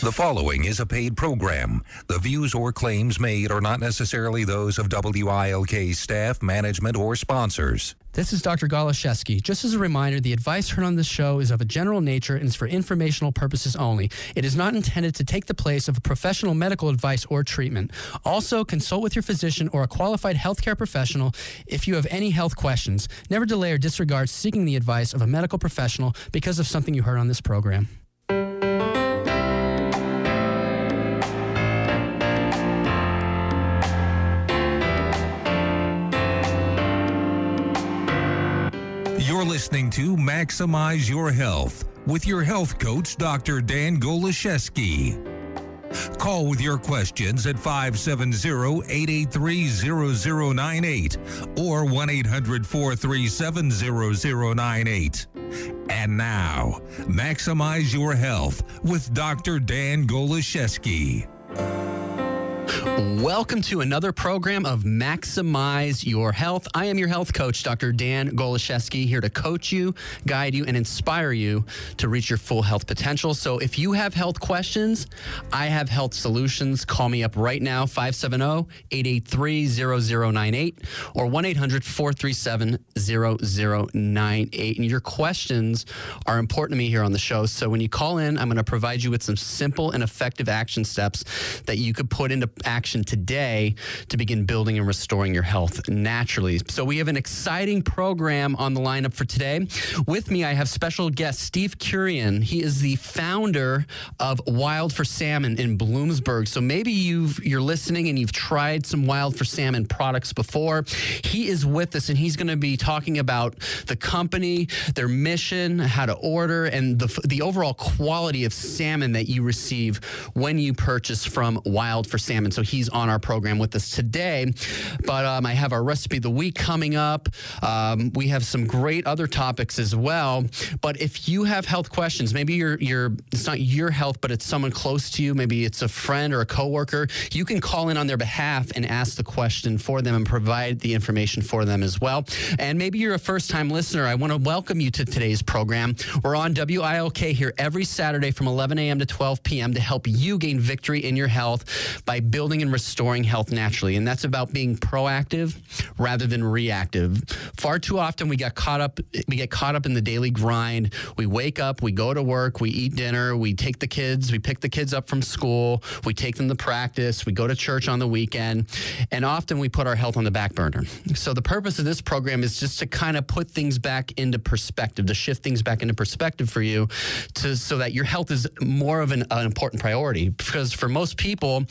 The following is a paid program. The views or claims made are not necessarily those of WILK staff, management, or sponsors. This is Dr. Goloszewski. Just as a reminder, the advice heard on this show is of a general nature and is for informational purposes only. It is not intended to take the place of professional medical advice or treatment. Also, consult with your physician or a qualified healthcare professional if you have any health questions. Never delay or disregard seeking the advice of a medical professional because of something you heard on this program. You're listening to Maximize Your Health with your health coach, Dr. Dan Goloszewski. Call with your questions at 570-883-0098 or 1-800-437-0098. And now, Maximize Your Health with Dr. Dan Goloszewski. Welcome to another program of Maximize Your Health. I am your health coach, Dr. Dan Goloszewski, here to coach you, guide you, and inspire you to reach your full health potential. So if you have health questions, I have health solutions. Call me up right now, 570 883 0098 or 1 800 437 0098. And your questions are important to me here on the show. So when you call in, I'm going to provide you with some simple and effective action steps that you could put into action today to begin building and restoring your health naturally. So we have an exciting program on the lineup for today. With me, I have special guest Steve Kurian. He is the founder of Wild for Salmon in Bloomsburg. So maybe you've you're listening and you've tried some Wild for Salmon products before. He is with us and he's going to be talking about the company, their mission, how to order, and the the overall quality of salmon that you receive when you purchase from Wild for Salmon. And so he's on our program with us today. But um, I have our recipe of the week coming up. Um, we have some great other topics as well. But if you have health questions, maybe you're you're it's not your health, but it's someone close to you. Maybe it's a friend or a coworker. You can call in on their behalf and ask the question for them and provide the information for them as well. And maybe you're a first time listener. I want to welcome you to today's program. We're on WILK here every Saturday from 11 a.m. to 12 p.m. to help you gain victory in your health by building and restoring health naturally. And that's about being proactive rather than reactive. Far too often we get caught up we get caught up in the daily grind. We wake up, we go to work, we eat dinner, we take the kids, we pick the kids up from school, we take them to practice, we go to church on the weekend, and often we put our health on the back burner. So the purpose of this program is just to kind of put things back into perspective, to shift things back into perspective for you to so that your health is more of an, an important priority because for most people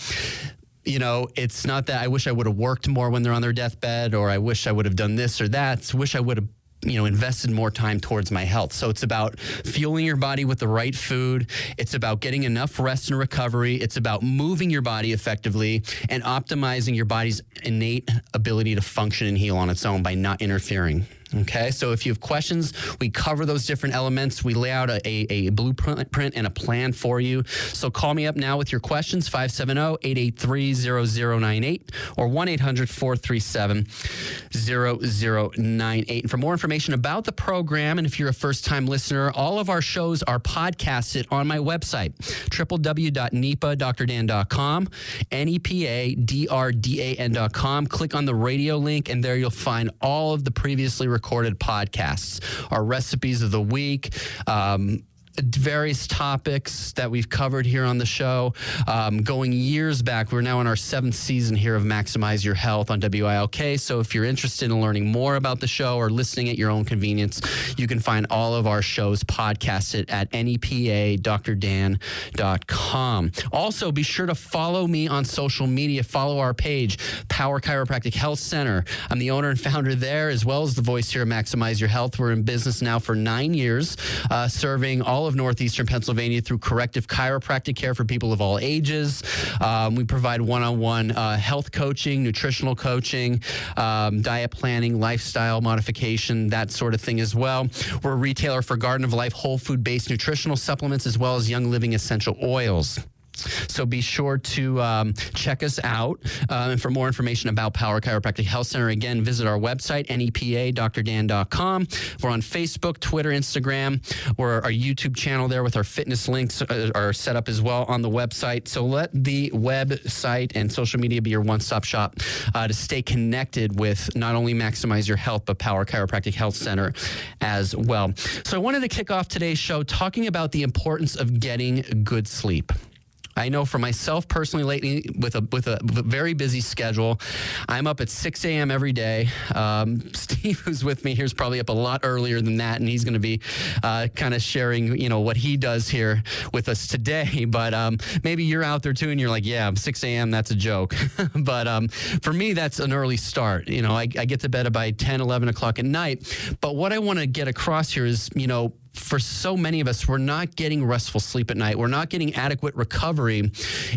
you know, it's not that I wish I would have worked more when they're on their deathbed, or I wish I would have done this or that. Wish I would have you know invested more time towards my health. So it's about fueling your body with the right food. It's about getting enough rest and recovery. It's about moving your body effectively and optimizing your body's innate ability to function and heal on its own by not interfering Okay, so if you have questions, we cover those different elements. We lay out a, a, a blueprint and a plan for you. So call me up now with your questions 570 883 0098 or 1 800 437 0098. And for more information about the program, and if you're a first time listener, all of our shows are podcasted on my website, www.nepadrdan.com, N E P A D R D A N.com. Click on the radio link, and there you'll find all of the previously recorded podcasts, our recipes of the week. Um, various topics that we've covered here on the show. Um, going years back, we're now in our seventh season here of Maximize Your Health on WILK. So if you're interested in learning more about the show or listening at your own convenience, you can find all of our shows podcasted at nepadrdan.com. Also, be sure to follow me on social media. Follow our page, Power Chiropractic Health Center. I'm the owner and founder there, as well as the voice here at Maximize Your Health. We're in business now for nine years, uh, serving all all of northeastern Pennsylvania through corrective chiropractic care for people of all ages. Um, we provide one-on-one uh, health coaching, nutritional coaching, um, diet planning, lifestyle modification, that sort of thing as well. We're a retailer for Garden of Life whole food-based nutritional supplements as well as Young Living essential oils. So be sure to um, check us out. Uh, and for more information about Power Chiropractic Health Center, again, visit our website, nepadrdan.com. We're on Facebook, Twitter, Instagram. We're our YouTube channel there with our fitness links uh, are set up as well on the website. So let the website and social media be your one stop shop uh, to stay connected with not only maximize your health, but Power Chiropractic Health Center as well. So I wanted to kick off today's show talking about the importance of getting good sleep. I know for myself personally lately with a with a, very busy schedule, I'm up at 6 a.m. every day. Um, Steve, who's with me here, is probably up a lot earlier than that, and he's going to be uh, kind of sharing, you know, what he does here with us today. But um, maybe you're out there too, and you're like, yeah, 6 a.m. That's a joke. but um, for me, that's an early start. You know, I, I get to bed about 10, 11 o'clock at night. But what I want to get across here is, you know, for so many of us, we're not getting restful sleep at night. We're not getting adequate recovery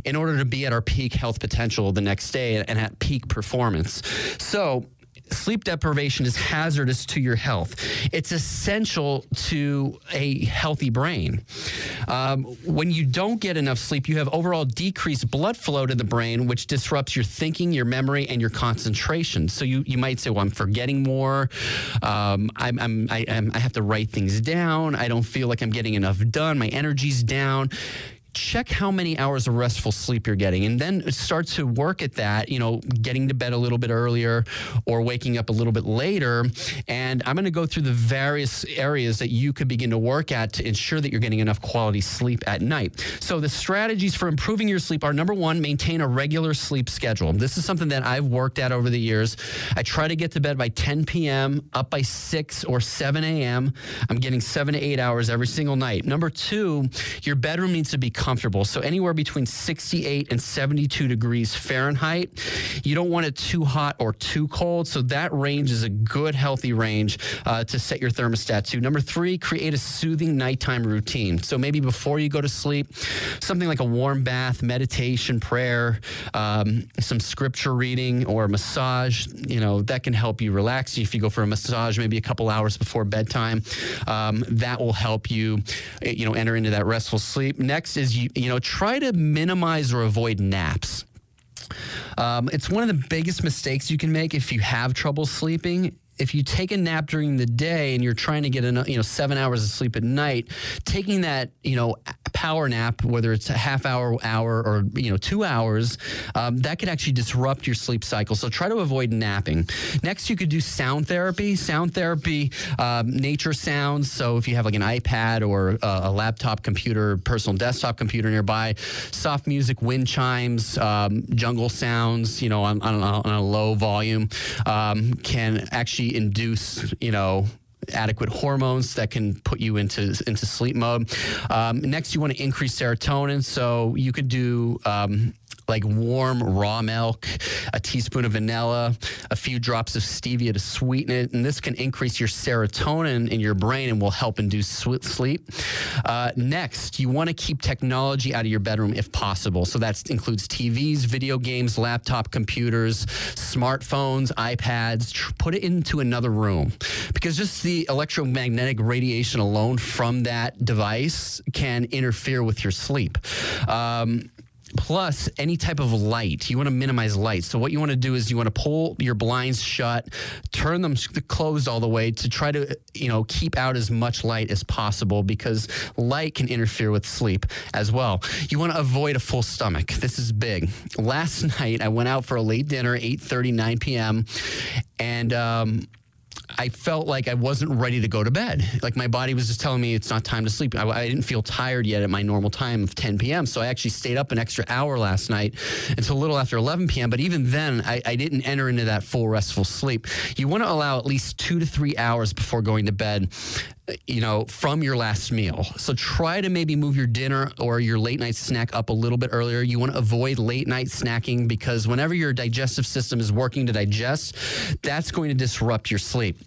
in order to be at our peak health potential the next day and at peak performance. So, sleep deprivation is hazardous to your health. It's essential to a healthy brain. Um, when you don't get enough sleep, you have overall decreased blood flow to the brain, which disrupts your thinking, your memory, and your concentration. So you, you might say, well, I'm forgetting more. Um, I'm, I'm, I, I'm, I have to write things down. I don't feel like I'm getting enough done. My energy's down check how many hours of restful sleep you're getting and then start to work at that, you know, getting to bed a little bit earlier or waking up a little bit later. And I'm going to go through the various areas that you could begin to work at to ensure that you're getting enough quality sleep at night. So the strategies for improving your sleep are number one, maintain a regular sleep schedule. This is something that I've worked at over the years. I try to get to bed by 10 p.m., up by 6 or 7 a.m. I'm getting seven to eight hours every single night. Number two, your bedroom needs to be comfortable. So anywhere between 68 and 72 degrees Fahrenheit. You don't want it too hot or too cold. So that range is a good, healthy range uh, to set your thermostat to. Number three, create a soothing nighttime routine. So maybe before you go to sleep, something like a warm bath, meditation, prayer, um, some scripture reading or massage, you know, that can help you relax. If you go for a massage, maybe a couple hours before bedtime, um, that will help you, you know, enter into that restful sleep. Next is you, you know, try to minimize or avoid naps. Um, it's one of the biggest mistakes you can make if you have trouble sleeping if you take a nap during the day and you're trying to get enough, you know, seven hours of sleep at night, taking that, you know, power nap, whether it's a half hour, hour, or you know, two hours, um, that could actually disrupt your sleep cycle. So try to avoid napping. Next, you could do sound therapy. Sound therapy, um, nature sounds. So if you have like an iPad or a, a laptop computer, personal desktop computer nearby, soft music, wind chimes, um, jungle sounds, you know, on, on, on a low volume, um, can actually induce, you know, adequate hormones that can put you into into sleep mode. Um, next, you want to increase serotonin, so you could do. Um, like warm raw milk, a teaspoon of vanilla, a few drops of stevia to sweeten it. And this can increase your serotonin in your brain and will help induce sleep. Uh, next, you want to keep technology out of your bedroom if possible. So that includes TVs, video games, laptop computers, smartphones, iPads. Tr- put it into another room because just the electromagnetic radiation alone from that device can interfere with your sleep. Um, plus any type of light. You want to minimize light. So what you want to do is you want to pull your blinds shut, turn them closed all the way to try to, you know, keep out as much light as possible because light can interfere with sleep as well. You want to avoid a full stomach. This is big. Last night I went out for a late dinner, 8:30, 9 p.m. and um, I felt like I wasn't ready to go to bed. Like my body was just telling me it's not time to sleep. I, I, didn't feel tired yet at my normal time of 10 p.m. So I actually stayed up an extra hour last night until a little after 11 p.m. But even then, I, I didn't enter into that full restful sleep. You want to allow at least two to three hours before going to bed you know, from your last meal. So try to maybe move your dinner or your late night snack up a little bit earlier. You want to avoid late night snacking because whenever your digestive system is working to digest, that's going to disrupt your sleep.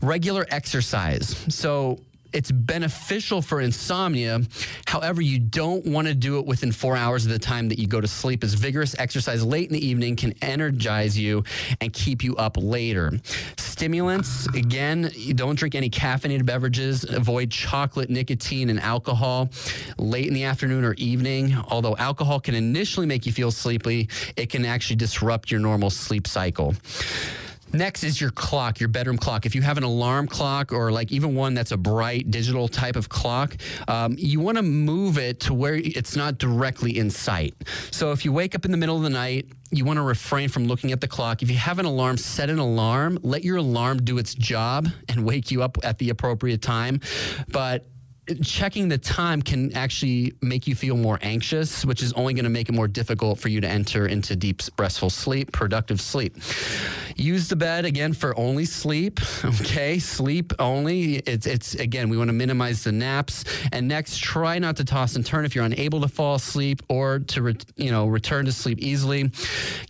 Regular exercise. So it's beneficial for insomnia. However, you don't want to do it within four hours of the time that you go to sleep, as vigorous exercise late in the evening can energize you and keep you up later. Stimulants, again, don't drink any caffeinated beverages, avoid chocolate, nicotine, and alcohol late in the afternoon or evening. Although alcohol can initially make you feel sleepy, it can actually disrupt your normal sleep cycle. Next is your clock, your bedroom clock. If you have an alarm clock or like even one that's a bright digital type of clock, um, you want to move it to where it's not directly in sight. So if you wake up in the middle of the night, you want to refrain from looking at the clock. If you have an alarm, set an alarm. Let your alarm do its job and wake you up at the appropriate time. But checking the time can actually make you feel more anxious, which is only going to make it more difficult for you to enter into deep, restful sleep, productive sleep. Use the bed again for only sleep. Okay, sleep only. It's it's again we want to minimize the naps. And next, try not to toss and turn if you're unable to fall asleep or to re, you know return to sleep easily.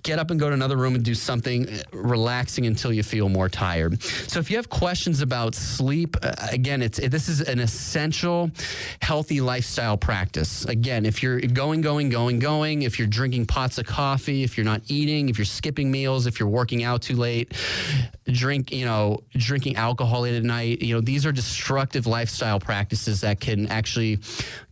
Get up and go to another room and do something relaxing until you feel more tired. So if you have questions about sleep, uh, again, it's it, this is an essential healthy lifestyle practice. Again, if you're going, going, going, going, if you're drinking pots of coffee, if you're not eating, if you're skipping meals, if you're working out too late, drink, you know, drinking alcohol late at night, you know, these are destructive lifestyle practices that can actually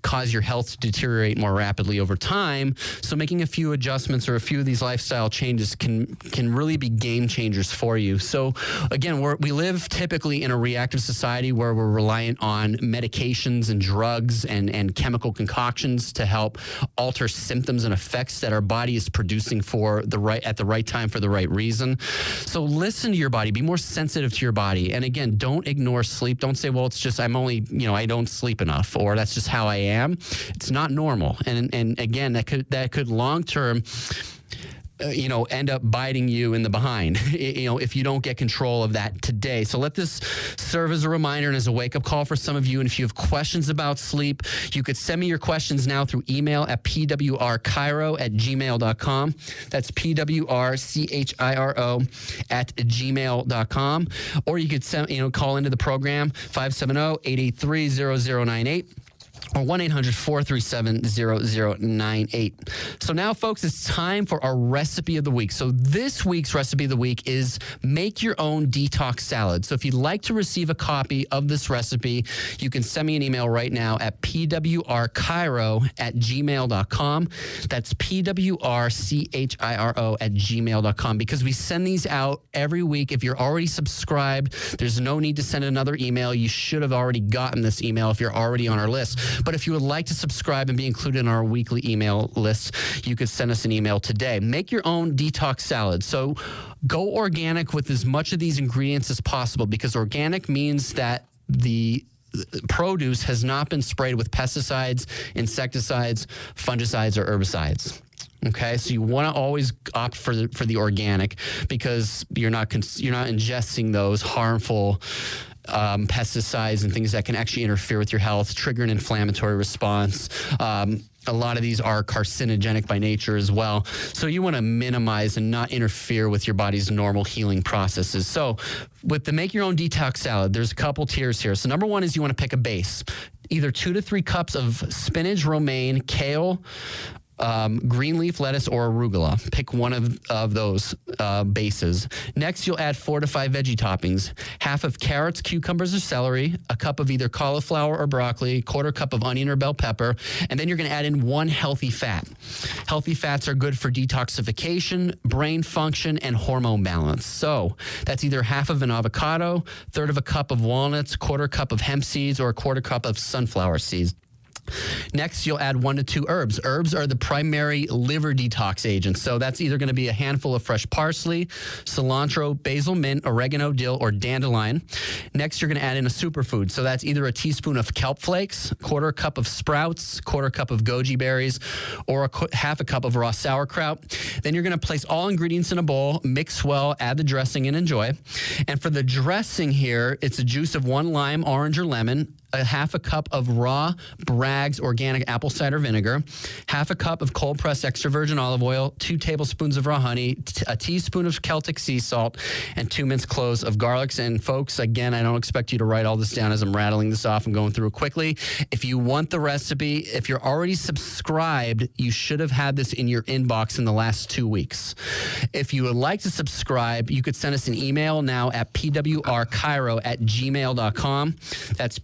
cause your health to deteriorate more rapidly over time. So making a few adjustments or a few of these lifestyle changes can can really be game changers for you. So again, we live typically in a reactive society where we're reliant on and drugs and and chemical concoctions to help alter symptoms and effects that our body is producing for the right at the right time for the right reason. So listen to your body, be more sensitive to your body. And again, don't ignore sleep. Don't say, well, it's just I'm only, you know, I don't sleep enough or that's just how I am, it's not normal. And and again, that could that could long term uh, you know, end up biting you in the behind, you know, if you don't get control of that today. So let this serve as a reminder and as a wake up call for some of you. And if you have questions about sleep, you could send me your questions now through email at pwrchiro at gmail.com. That's P-W-R-C-H-I-R-O at gmail.com. Or you could send, you know, call into the program 570-883-0098 or 1 800 437 0098. So now, folks, it's time for our recipe of the week. So this week's recipe of the week is make your own detox salad. So if you'd like to receive a copy of this recipe, you can send me an email right now at pwrchiro at gmail.com. That's P-W-R-C-H-I-R-O at gmail.com because we send these out every week. If you're already subscribed, there's no need to send another email. You should have already gotten this email if you're already on our list. But if you would like to subscribe and be included in our weekly email list, you could send us an email today. Make your own detox salad. So go organic with as much of these ingredients as possible because organic means that the produce has not been sprayed with pesticides, insecticides, fungicides, or herbicides. Okay, so you want to always opt for the, for the organic because you're not cons- you're not ingesting those harmful um, pesticides and things that can actually interfere with your health, trigger an inflammatory response. Um, a lot of these are carcinogenic by nature as well. So you want to minimize and not interfere with your body's normal healing processes. So with the make your own detox salad, there's a couple tiers here. So number one is you want to pick a base. Either two to three cups of spinach, romaine, kale, um, green leaf lettuce or arugula. Pick one of, of those uh, bases. Next, you'll add four to five veggie toppings half of carrots, cucumbers, or celery, a cup of either cauliflower or broccoli, quarter cup of onion or bell pepper, and then you're going to add in one healthy fat. Healthy fats are good for detoxification, brain function, and hormone balance. So that's either half of an avocado, third of a cup of walnuts, quarter cup of hemp seeds, or a quarter cup of sunflower seeds. Next, you'll add one to two herbs. Herbs are the primary liver detox agents. So that's either going to be a handful of fresh parsley, cilantro, basil, mint, oregano, dill, or dandelion. Next, you're going to add in a superfood. So that's either a teaspoon of kelp flakes, quarter cup of sprouts, quarter cup of goji berries, or a half a cup of raw sauerkraut. Then you're going to place all ingredients in a bowl, mix well, add the dressing, and enjoy. And for the dressing here, it's a juice of one lime, orange, or lemon, a half a cup of raw Bragg's organic apple cider vinegar, half a cup of cold pressed extra virgin olive oil, two tablespoons of raw honey, t- a teaspoon of Celtic sea salt, and two minced cloves of garlics. And folks, again, I don't expect you to write all this down as I'm rattling this off and going through it quickly. If you want the recipe, if you're already subscribed, you should have had this in your inbox in the last two weeks. If you would like to subscribe, you could send us an email now at pwrchiro at gmail.com. That's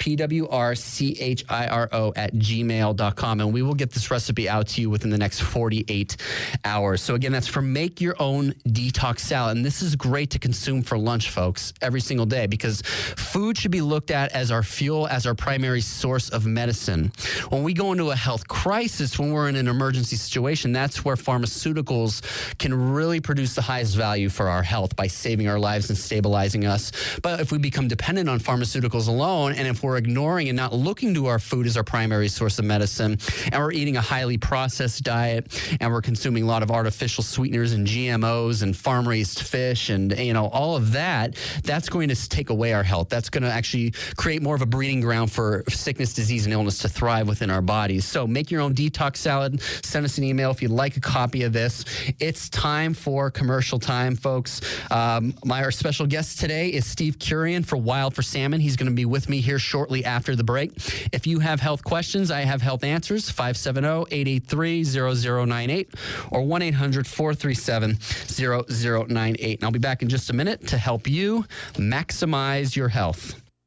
pwrchiro at gmail.com. And we will get this recipe out to you within the next 48 hours. So, again, that's for make your own detox salad. And this is great to consume for lunch, folks, every single day because food should be looked at as our fuel, as our primary source of medicine. When we go into a health crisis, when we're in an emergency situation, that's where pharmaceuticals can really produce the highest value for our health by saving our lives and stabilizing us. But if we become dependent on pharmaceuticals alone, and if we're ignoring and not looking to our food as our primary source of medicine, and we're eating a highly processed diet, and we're consuming a lot of artificial sweeteners and GMOs and farm raised fish, and you know all of that, that's going to take away our health. That's going to actually create more of a breeding ground for sickness, disease, and illness to thrive within our bodies. So make your own detox salad. Send us an email if you'd like a copy of this. It's time for commercial time, folks. Um, my our special guest today is Steve Kurian for Wild for Salmon. He's going to be with me here shortly after the break. If you have health questions, I have health answers 570 883 0098 or 1 800 437 0098. And I'll be back in just a minute to help you maximize your health.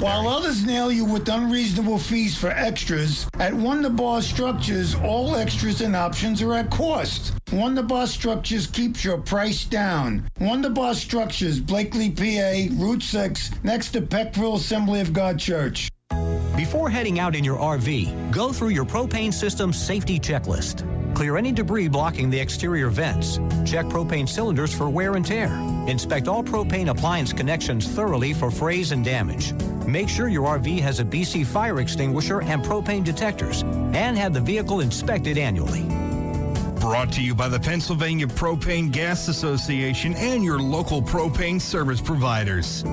Wilkes-Barre. While others nail you with unreasonable fees for extras, at Wonder Bar Structures, all extras and options are at cost. Wonder Bar Structures keeps your price down. Wonder Bar Structures, Blakely, PA, Route 6, next to Peckville Assembly of God Church. Before heading out in your RV, go through your propane system safety checklist. Clear any debris blocking the exterior vents. Check propane cylinders for wear and tear. Inspect all propane appliance connections thoroughly for frays and damage. Make sure your RV has a BC fire extinguisher and propane detectors, and have the vehicle inspected annually. Brought to you by the Pennsylvania Propane Gas Association and your local propane service providers.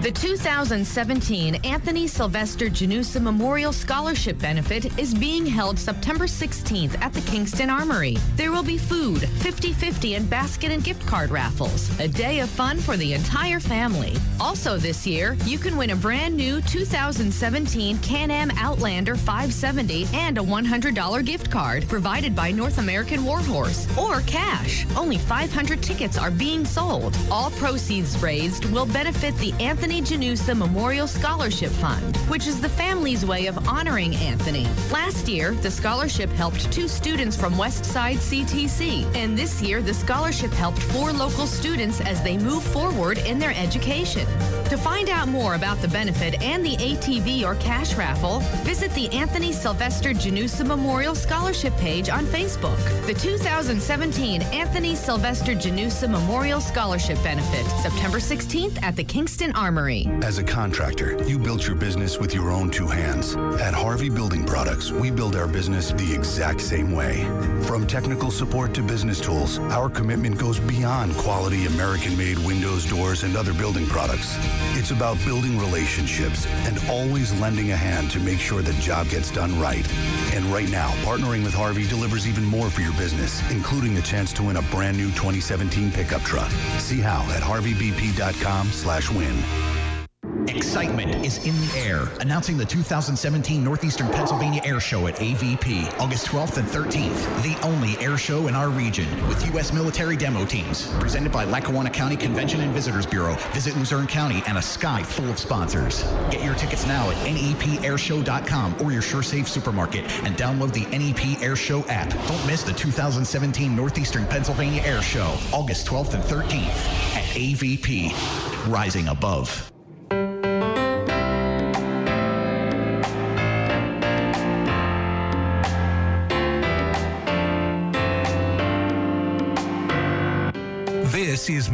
The 2017 Anthony Sylvester Janusa Memorial Scholarship Benefit is being held September 16th at the Kingston Armory. There will be food, 50-50 and basket and gift card raffles. A day of fun for the entire family. Also this year, you can win a brand new 2017 Can-Am Outlander 570 and a $100 gift card provided by North American Warhorse or cash. Only 500 tickets are being sold. All proceeds raised will benefit the Anthony Janusa Memorial Scholarship Fund, which is the family's way of honoring Anthony. Last year, the scholarship helped two students from Westside CTC, and this year, the scholarship helped four local students as they move forward in their education. To find out more about the benefit and the ATV or cash raffle, visit the Anthony Sylvester Janusa Memorial Scholarship page on Facebook. The 2017 Anthony Sylvester Janusa Memorial Scholarship Benefit, September 16th at the Kingston Armory. As a contractor, you built your business with your own two hands. At Harvey Building Products, we build our business the exact same way. From technical support to business tools, our commitment goes beyond quality American made windows, doors, and other building products. It's about building relationships and always lending a hand to make sure the job gets done right. And right now, partnering with Harvey delivers even more for your business, including a chance to win a brand new 2017 pickup truck. See how at harveybp.com slash win. Excitement is in the air, announcing the 2017 Northeastern Pennsylvania Air Show at AVP, August 12th and 13th. The only air show in our region with U.S. military demo teams. Presented by Lackawanna County Convention and Visitors Bureau. Visit Luzerne County and a sky full of sponsors. Get your tickets now at nepairshow.com or your SureSafe supermarket and download the NEP Air Show app. Don't miss the 2017 Northeastern Pennsylvania Air Show, August 12th and 13th at AVP. Rising above.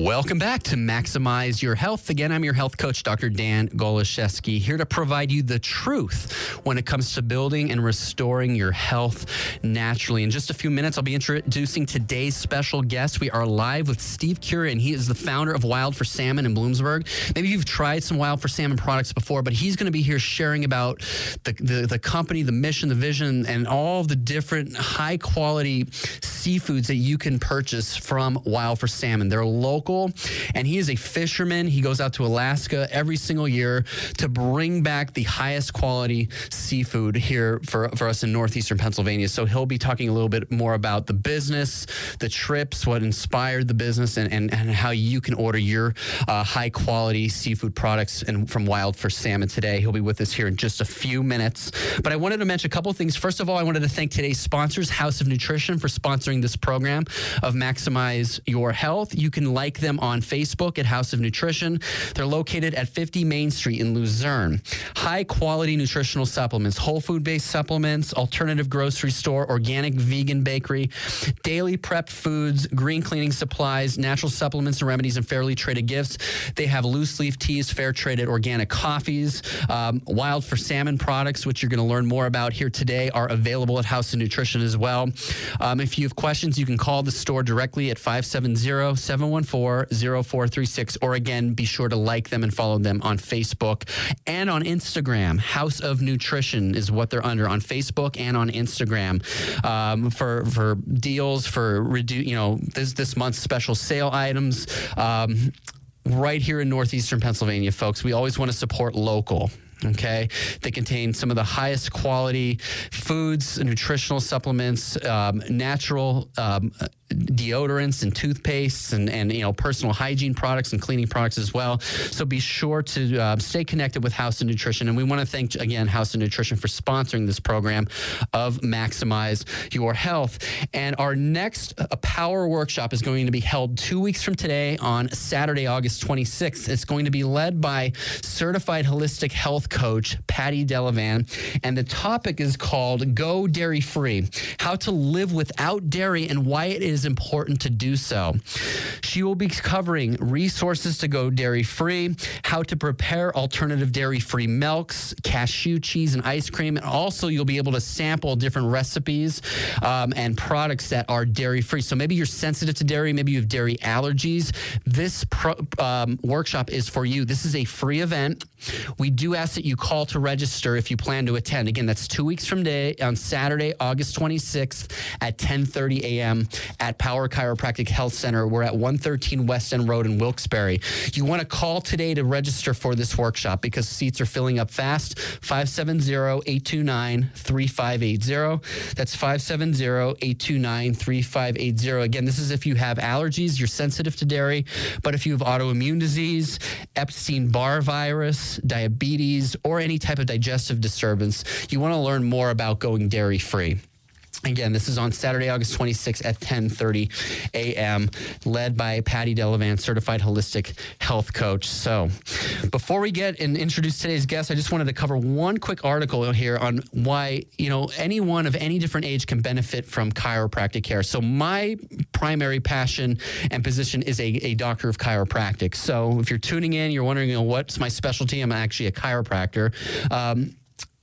Welcome back to Maximize Your Health. Again, I'm your health coach, Dr. Dan Goloszewski, here to provide you the truth when it comes to building and restoring your health naturally. In just a few minutes, I'll be introducing today's special guest. We are live with Steve Cura, and he is the founder of Wild for Salmon in Bloomsburg. Maybe you've tried some Wild for Salmon products before, but he's going to be here sharing about the, the, the company, the mission, the vision, and all the different high quality seafoods that you can purchase from Wild for Salmon. They're local local, and he is a fisherman. He goes out to Alaska every single year to bring back the highest quality seafood here for, for us in northeastern Pennsylvania. So he'll be talking a little bit more about the business, the trips, what inspired the business, and, and, and how you can order your uh, high quality seafood products and from Wild for Salmon today. He'll be with us here in just a few minutes. But I wanted to mention a couple things. First of all, I wanted to thank today's sponsors, House of Nutrition, for sponsoring this program of Maximize Your Health. You can like them on Facebook at House of Nutrition. They're located at 50 Main Street in Luzerne. High quality nutritional supplements, whole food based supplements, alternative grocery store, organic vegan bakery, daily prepped foods, green cleaning supplies, natural supplements and remedies, and fairly traded gifts. They have loose leaf teas, fair traded organic coffees, um, wild for salmon products, which you're going to learn more about here today, are available at House of Nutrition as well. Um, if you have questions, you can call the store directly at 570 714 0436. Or again, be sure to like them and follow them on Facebook and on Instagram. House of Nutrition is what they're under on Facebook and on Instagram um, for for deals for redu- you know this this month's special sale items. Um, right here in northeastern Pennsylvania, folks. We always want to support local. Okay. They contain some of the highest quality foods, nutritional supplements, um, natural um, deodorants and toothpastes and, and you know personal hygiene products and cleaning products as well. So be sure to uh, stay connected with House of Nutrition. And we want to thank again House of Nutrition for sponsoring this program of Maximize Your Health. And our next uh, power workshop is going to be held two weeks from today on Saturday, August 26th. It's going to be led by certified holistic health coach Patty Delavan. And the topic is called Go Dairy Free How to Live Without Dairy and Why It Is important to do so. She will be covering resources to go dairy free, how to prepare alternative dairy free milks, cashew cheese, and ice cream. And also, you'll be able to sample different recipes um, and products that are dairy free. So maybe you're sensitive to dairy, maybe you have dairy allergies. This pro, um, workshop is for you. This is a free event. We do ask that you call to register if you plan to attend. Again, that's two weeks from today on Saturday, August 26th at 10:30 a.m. at Power Chiropractic Health Center. We're at 113 West End Road in Wilkes-Barre. You want to call today to register for this workshop because seats are filling up fast. 570-829-3580. That's 570-829-3580. Again, this is if you have allergies, you're sensitive to dairy, but if you have autoimmune disease, Epstein-Barr virus, diabetes, or any type of digestive disturbance, you want to learn more about going dairy free. Again, this is on Saturday, August 26th at 10:30 a.m., led by Patty Delavan, certified holistic health coach. So, before we get and introduce today's guest, I just wanted to cover one quick article here on why you know anyone of any different age can benefit from chiropractic care. So, my primary passion and position is a, a doctor of chiropractic. So, if you're tuning in, you're wondering, you know, what's my specialty? I'm actually a chiropractor. Um,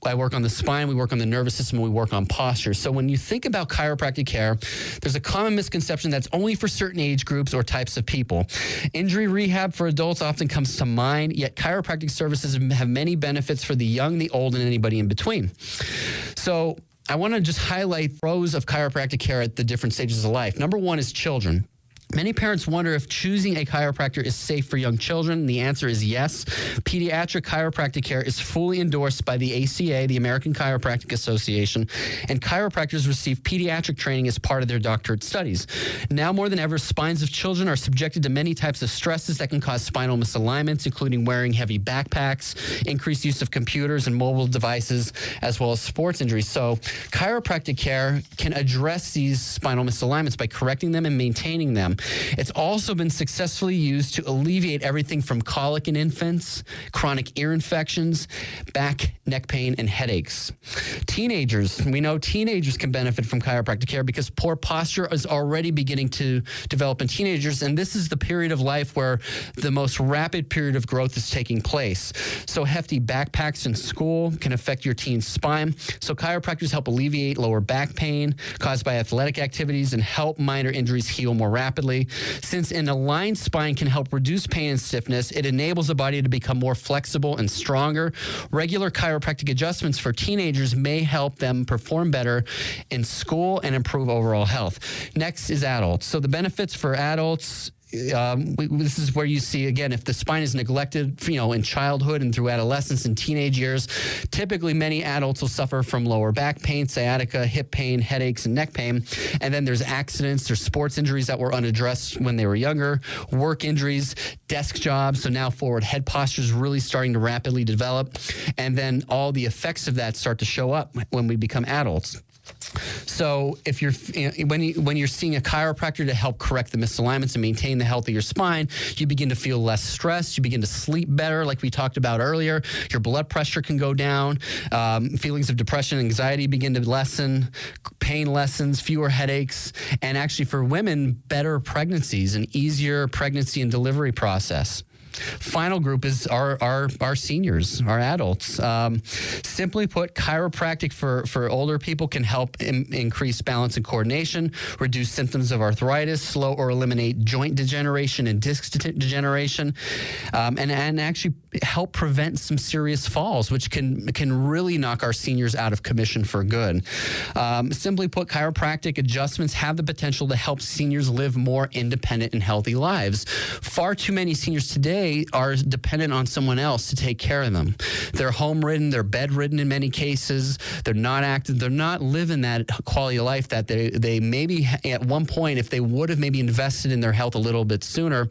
I work on the spine, we work on the nervous system, we work on posture. So when you think about chiropractic care, there's a common misconception that's only for certain age groups or types of people. Injury rehab for adults often comes to mind, yet chiropractic services have many benefits for the young, the old, and anybody in between. So I want to just highlight pros of chiropractic care at the different stages of life. Number one is children. Many parents wonder if choosing a chiropractor is safe for young children. The answer is yes. Pediatric chiropractic care is fully endorsed by the ACA, the American Chiropractic Association, and chiropractors receive pediatric training as part of their doctorate studies. Now more than ever, spines of children are subjected to many types of stresses that can cause spinal misalignments, including wearing heavy backpacks, increased use of computers and mobile devices, as well as sports injuries. So, chiropractic care can address these spinal misalignments by correcting them and maintaining them. It's also been successfully used to alleviate everything from colic in infants, chronic ear infections, back, neck pain, and headaches. Teenagers, we know teenagers can benefit from chiropractic care because poor posture is already beginning to develop in teenagers, and this is the period of life where the most rapid period of growth is taking place. So, hefty backpacks in school can affect your teen's spine. So, chiropractors help alleviate lower back pain caused by athletic activities and help minor injuries heal more rapidly Since an aligned spine can help reduce pain and stiffness, it enables the body to become more flexible and stronger. Regular chiropractic adjustments for teenagers may help them perform better in school and improve overall health. Next is adults. So the benefits for adults um, we, this is where you see again if the spine is neglected you know in childhood and through adolescence and teenage years typically many adults will suffer from lower back pain sciatica hip pain headaches and neck pain. And then there's accidents there's sports injuries that were unaddressed when they were younger work injuries desk jobs. So now forward head posture is really starting to rapidly develop. And then all the effects of that start to show up when we become adults so if you're when you, when you're seeing a chiropractor to help correct the misalignments and maintain the health of your spine, you begin to feel less stressed. You begin to sleep better, like we talked about earlier. Your blood pressure can go down. Um, feelings of depression, and anxiety begin to lessen. Pain lessens, fewer headaches, and actually for women, better pregnancies, an easier pregnancy and delivery process. Final group is our our, our seniors, our adults. Um, simply put, chiropractic for, for older people can help in, increase balance and coordination, reduce symptoms of arthritis, slow or eliminate joint degeneration and disc degeneration, um, and, and actually help prevent some serious falls, which can, can really knock our seniors out of commission for good. Um, simply put, chiropractic adjustments have the potential to help seniors live more independent and healthy lives. Far too many seniors today they are dependent on someone else to take care of them. They're home ridden, they're bedridden in many cases. They're not active, they're not living that quality of life that they, they maybe at one point, if they would have maybe invested in their health a little bit sooner,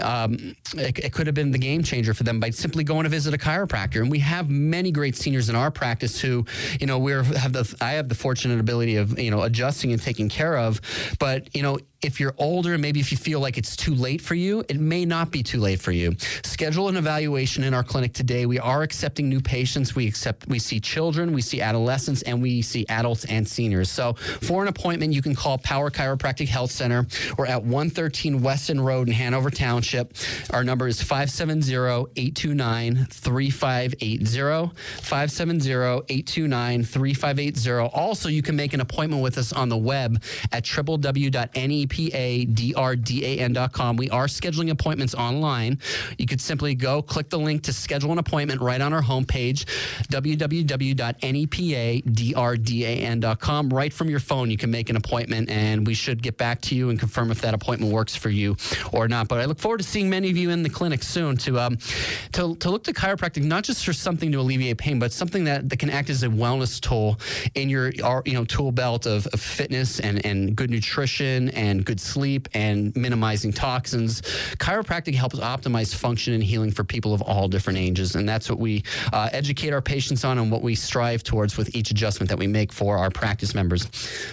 um, it, it could have been the game changer for them by simply going to visit a chiropractor. And we have many great seniors in our practice who, you know, we're have the I have the fortunate ability of, you know, adjusting and taking care of. But, you know, if you're older, and maybe if you feel like it's too late for you, it may not be too late for you. Schedule an evaluation in our clinic today. We are accepting new patients. We accept we see children, we see adolescents, and we see adults and seniors. So for an appointment, you can call Power Chiropractic Health Center. We're at 113 West End Road in Hanover Township. Our number is 570-829-3580. 570-829-3580. Also, you can make an appointment with us on the web at www.nep P-A-D-R-D-A-N.com. We are scheduling appointments online. You could simply go click the link to schedule an appointment right on our homepage, www.nepadrdan.com. Right from your phone, you can make an appointment, and we should get back to you and confirm if that appointment works for you or not. But I look forward to seeing many of you in the clinic soon to um, to, to look to chiropractic not just for something to alleviate pain, but something that, that can act as a wellness tool in your you know tool belt of, of fitness and, and good nutrition and good sleep and minimizing toxins. Chiropractic helps optimize function and healing for people of all different ages. And that's what we uh, educate our patients on and what we strive towards with each adjustment that we make for our practice members.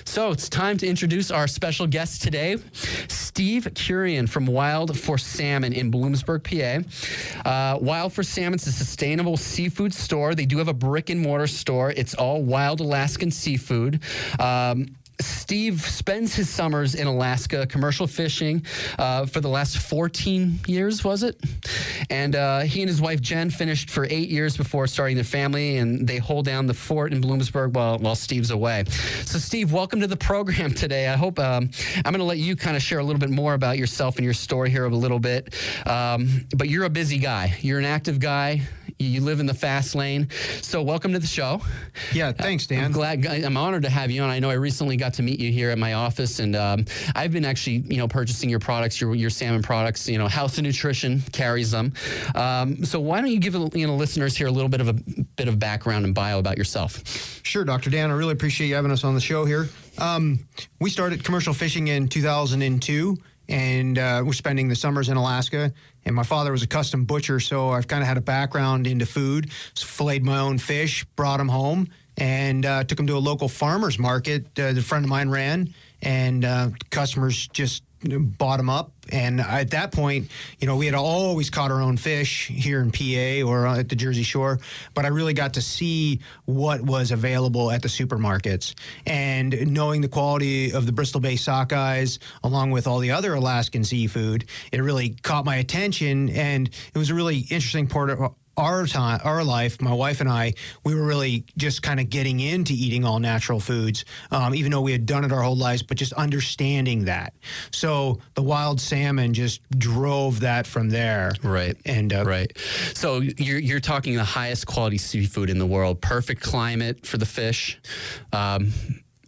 So it's time to introduce our special guest today, Steve Kurian from Wild for Salmon in Bloomsburg, PA. Uh, Wild for Salmon is a sustainable seafood store. They do have a brick and mortar store. It's all wild Alaskan seafood. Um, Steve spends his summers in Alaska commercial fishing uh, for the last 14 years, was it? And uh, he and his wife Jen finished for eight years before starting their family, and they hold down the fort in Bloomsburg while, while Steve's away. So, Steve, welcome to the program today. I hope um, I'm going to let you kind of share a little bit more about yourself and your story here a little bit. Um, but you're a busy guy, you're an active guy. You live in the fast lane. So, welcome to the show. Yeah, thanks, Dan. I'm glad. I'm honored to have you on. I know I recently got to meet you here at my office, and um, I've been actually, you know, purchasing your products, your your salmon products. You know, House of Nutrition carries them. Um, so, why don't you give you know listeners here a little bit of a bit of background and bio about yourself? Sure, Dr. Dan. I really appreciate you having us on the show here. Um, we started commercial fishing in 2002 and uh, we're spending the summers in Alaska. And my father was a custom butcher, so I've kind of had a background into food. So filleted my own fish, brought them home, and uh, took them to a local farmers market uh, that a friend of mine ran. And uh, customers just bought them up. And at that point, you know, we had always caught our own fish here in PA or uh, at the Jersey Shore, but I really got to see what was available at the supermarkets. And knowing the quality of the Bristol Bay sockeyes, along with all the other Alaskan seafood, it really caught my attention. And it was a really interesting part of our time, our life, my wife and I, we were really just kind of getting into eating all natural foods, um, even though we had done it our whole lives, but just understanding that. So the wild salmon just drove that from there. Right. And uh, right. So you're you're talking the highest quality seafood in the world, perfect climate for the fish. Um,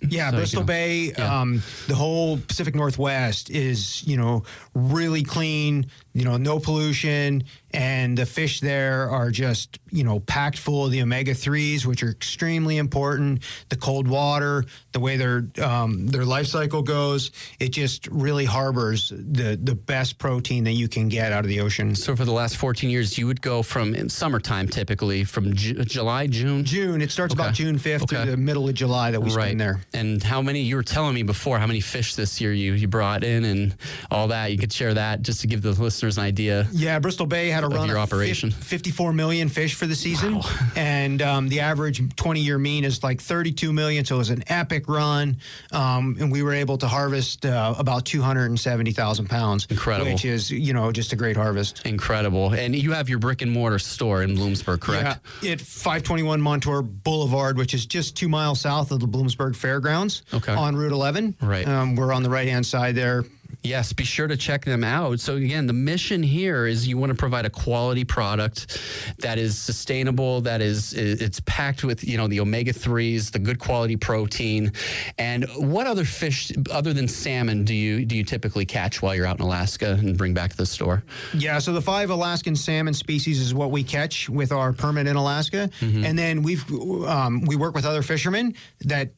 yeah, so, Bristol you know, Bay, yeah. um, the whole Pacific Northwest is, you know, really clean, you know, no pollution. And the fish there are just, you know, packed full of the omega 3s, which are extremely important. The cold water, the way their um, their life cycle goes, it just really harbors the, the best protein that you can get out of the ocean. So for the last 14 years, you would go from in summertime typically, from Ju- July, June? June. It starts Okay. about June 5th Okay. to the middle of July that we right. spend there. And how many, you were telling me before, how many fish this year you, you brought in and all that. You could share that just to give the listeners an idea. Yeah, Bristol Bay had a run your operation. 54 million fish for the season, and um, the average 20-year mean is like 32 million. So it was an epic run, um, and we were able to harvest uh, about 270,000 pounds. Incredible. which is you know just a great harvest. Incredible. And you have your brick and mortar store in Bloomsburg, correct? Yeah, at 521 Montour Boulevard, which is just two miles south of the Bloomsburg Fairgrounds. Okay. On Route 11. Right. Um, we're on the right hand side there. Yes, be sure to check them out. So again, the mission here is you want to provide a quality product that is sustainable, that is it's packed with, you know, the omega 3s, the good quality protein. And what other fish other than salmon do you do you typically catch while you're out in Alaska and bring back to the store? Yeah, so the five Alaskan salmon species is what we catch with our permit in Alaska, Mm-hmm. and then we've um, we work with other fishermen that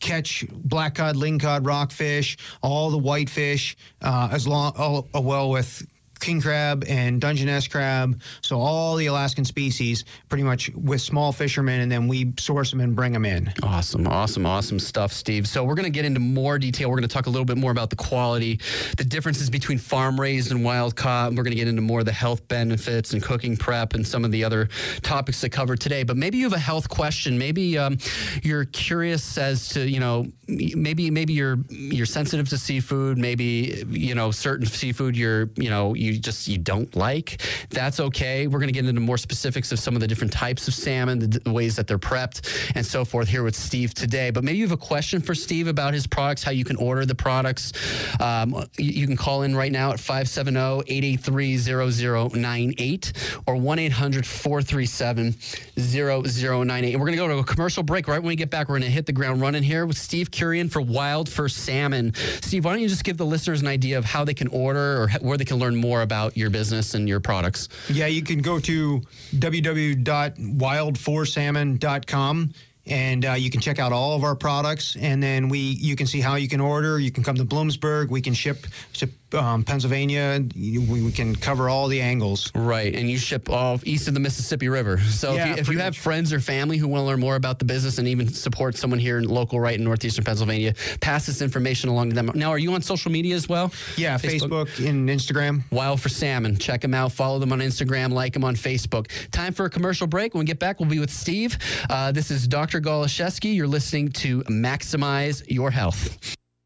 catch black cod, lingcod, rockfish, all the whitefish, uh, as long all, uh, well with king crab and Dungeness crab. So all the Alaskan species, pretty much with small fishermen, and then we source them and bring them in. Awesome, awesome, awesome stuff, Steve. So we're going to get into more detail. We're going to talk a little bit more about the quality, the differences between farm raised and wild caught. We're going to get into more of the health benefits and cooking prep and some of the other topics that covered today. But maybe you have a health question. Maybe um, you're curious as to you know maybe maybe you're you're sensitive to seafood. Maybe you know certain seafood you're you know you just you don't like. That's okay. We're going to get into more specifics of some of the different types of salmon, the, the ways that they're prepped, and so forth here with Steve today. But maybe you have a question for Steve about his products, how you can order the products. Um, you, you can call in right now at 570-883-0098 or 1-800-437-0098. And we're going to go to a commercial break. Right when we get back, we're going to hit the ground running here with Steve Kurian for Wild for Salmon. Steve, why don't you just give the listeners an idea of how they can order or where they can learn more about your business and your products? Yeah, you can go to www.wildforsalmon.com and uh, you can check out all of our products and then we you can see how you can order you can come to bloomsburg we can ship ship um, Pennsylvania. We, we can cover all the angles. Right, and you ship off east of the Mississippi River. So Yeah, if you, if you have friends or family who want to learn more about the business and even support someone here in local, right in northeastern Pennsylvania, pass this information along to them. Now, are you on social media as well? Yeah, Facebook, and Instagram. Wild for Salmon. Check them out. Follow them on Instagram. Like them on Facebook. Time for a commercial break. When we get back, we'll be with Steve. Uh, this is Dr. Goloszewski. You're listening to Maximize Your Health.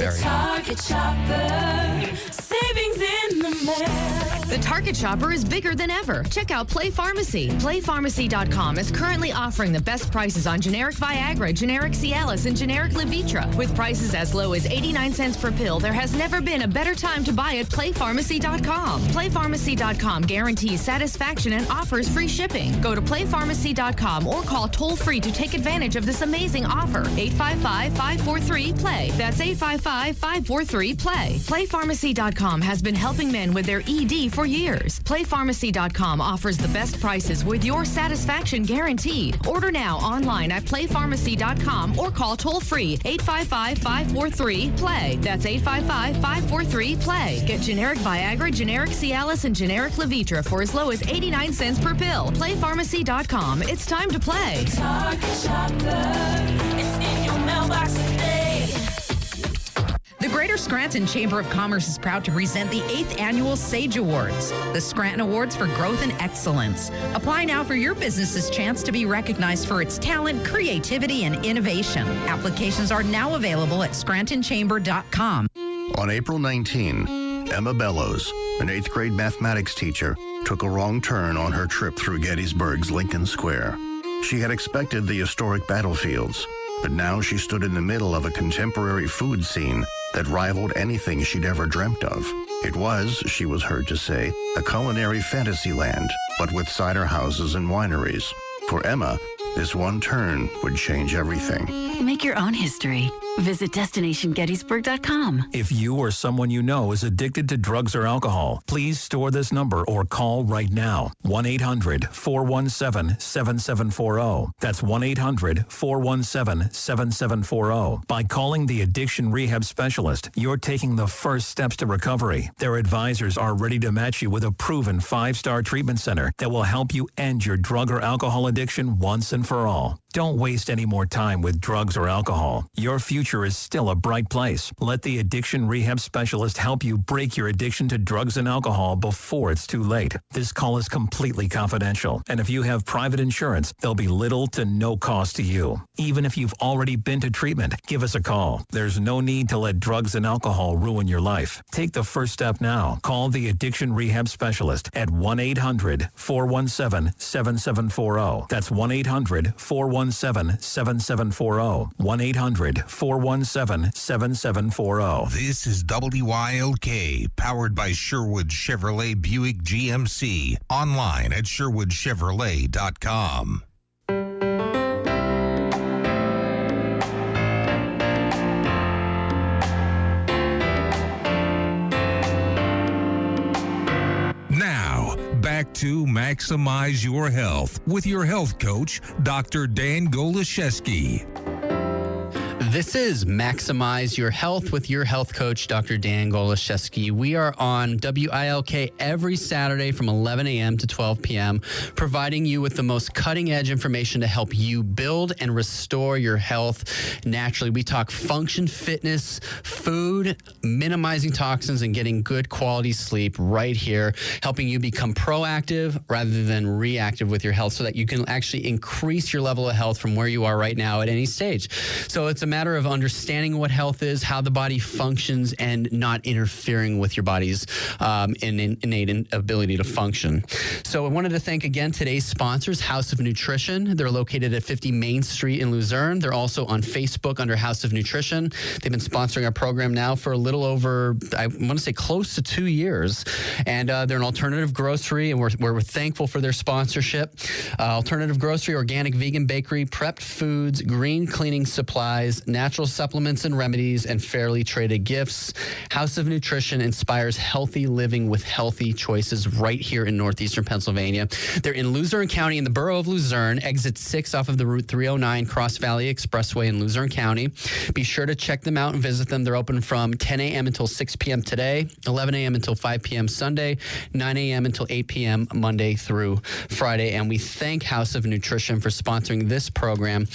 Target shopper, savings in the. Target Shopper is bigger than ever. Check out Play Pharmacy. PlayPharmacy.com is currently offering the best prices on generic Viagra, generic Cialis, and generic Levitra. With prices as low as 89 cents per pill, there has never been a better time to buy at PlayPharmacy.com. PlayPharmacy.com guarantees satisfaction and offers free shipping. Go to PlayPharmacy.com or call toll free to take advantage of this amazing offer. 855 543 PLAY. That's 855 543 PLAY. PlayPharmacy.com has been helping men with their ED for years. PlayPharmacy.com offers the best prices with your satisfaction guaranteed. Order now online at PlayPharmacy.com or call toll free 855 543 PLAY. That's 855 543 PLAY. Get generic Viagra, generic Cialis, and generic Levitra for as low as 89 cents per pill. PlayPharmacy.com. It's time to play. Target shopper, it's in your mailbox today. Greater Scranton Chamber of Commerce is proud to present the 8th annual SAGE Awards, the Scranton Awards for Growth and Excellence. Apply now for your business's chance to be recognized for its talent, creativity, and innovation. Applications are now available at scrantonchamber.com. On April 19, Emma Bellows, an eighth grade mathematics teacher, took a wrong turn on her trip through Gettysburg's Lincoln Square. She had expected the historic battlefields, but now she stood in the middle of a contemporary food scene that rivaled anything she'd ever dreamt of. It was, she was heard to say, a culinary fantasy land, but with cider houses and wineries. For Emma, this one turn would change everything. Make your own history. Visit destinationgettysburg.com. If you or someone you know is addicted to drugs or alcohol, please store this number or call right now. 1 800 417 7740. That's 1 800 417 7740. By calling the addiction rehab specialist, you're taking the first steps to recovery. Their advisors are ready to match you with a proven five star treatment center that will help you end your drug or alcohol addiction once and for all. Don't waste any more time with drugs or alcohol. Your future is still a bright place. Let the addiction rehab specialist help you break your addiction to drugs and alcohol before it's too late. This call is completely confidential, and if you have private insurance, there'll be little to no cost to you. Even if you've already been to treatment, give us a call. There's no need to let drugs and alcohol ruin your life. Take the first step now. Call the addiction rehab specialist at 1 800 417 7740. That's 1 800 417 7740. 1 800 417 7740. This is WILK, powered by Sherwood Chevrolet Buick GMC. Online at sherwoodchevrolet.com. back to Maximize Your Health with your health coach, Dr. Dan Goloszewski. This is Maximize Your Health with your health coach, Dr. Dan Goloszewski. We are on WILK every Saturday from 11 a.m. to 12 p.m., providing you with the most cutting edge information to help you build and restore your health naturally. We talk function, fitness, food, minimizing toxins, and getting good quality sleep right here, helping you become proactive rather than reactive with your health so that you can actually increase your level of health from where you are right now at any stage. So it's a matter of understanding what health is, how the body functions, and not interfering with your body's um, in- innate ability to function. So I wanted to thank again today's sponsors, House of Nutrition. They're located at 50 Main Street in Luzerne. They're also on Facebook under House of Nutrition. They've been sponsoring our program now for a little over, I want to say close to two years. And uh, they're an alternative grocery, and we're, we're thankful for their sponsorship. Uh, alternative grocery, organic vegan bakery, prepped foods, green cleaning supplies, natural supplements and remedies, and fairly traded gifts. House of Nutrition inspires healthy living with healthy choices right here in northeastern Pennsylvania. They're in Luzerne County in the borough of Luzerne, exit 6 off of the Route 309 Cross Valley Expressway in Luzerne County. Be sure to check them out and visit them. They're open from 10 a.m. until 6 p.m. today, 11 a.m. until 5 p.m. Sunday, 9 a.m. until 8 p.m. Monday through Friday. And we thank House of Nutrition for sponsoring this program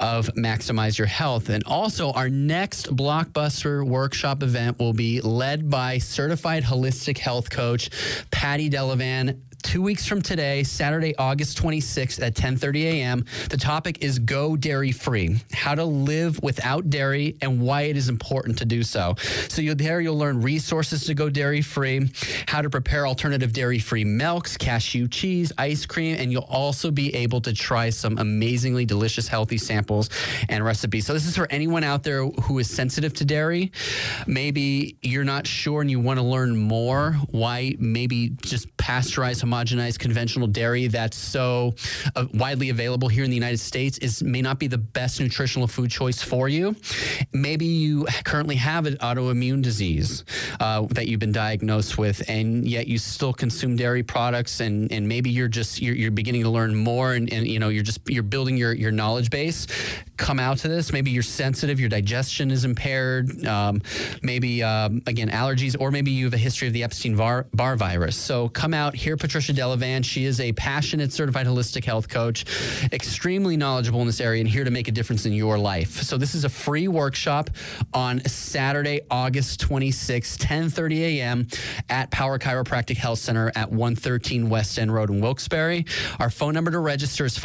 of Maximize Your Health. And also, our next blockbuster workshop event will be led by certified holistic health coach Patty Delavan two weeks from today, Saturday, August 26th at 10:30 a.m. The topic is Go Dairy Free: How to live without dairy and why it is important to do so. So you'll there you'll learn resources to go dairy free, how to prepare alternative dairy-free milks, cashew cheese, ice cream, and you'll also be able to try some amazingly delicious healthy samples and recipes. So this is for anyone out there who is sensitive to dairy. Maybe you're not sure and you want to learn more why maybe just pasteurize pasteurized homogenized conventional dairy that's so uh, widely available here in the United States is may not be the best nutritional food choice for you. Maybe you currently have an autoimmune disease uh, that you've been diagnosed with, and yet you still consume dairy products, and, and maybe you're just you're, you're beginning to learn more, and, and you know you're just you're building your your knowledge base. Come out to this. Maybe you're sensitive, your digestion is impaired. Um, maybe um, again allergies, or maybe you have a history of the Epstein Barr, virus. So come out here, Patricia Delavan. She is a passionate certified holistic health coach, extremely knowledgeable in this area, and here to make a difference in your life. So this is a free workshop on Saturday, August 26, 10:30 a.m. at Power Chiropractic Health Center at 113 West End Road in Wilkes-Barre. Our phone number to register is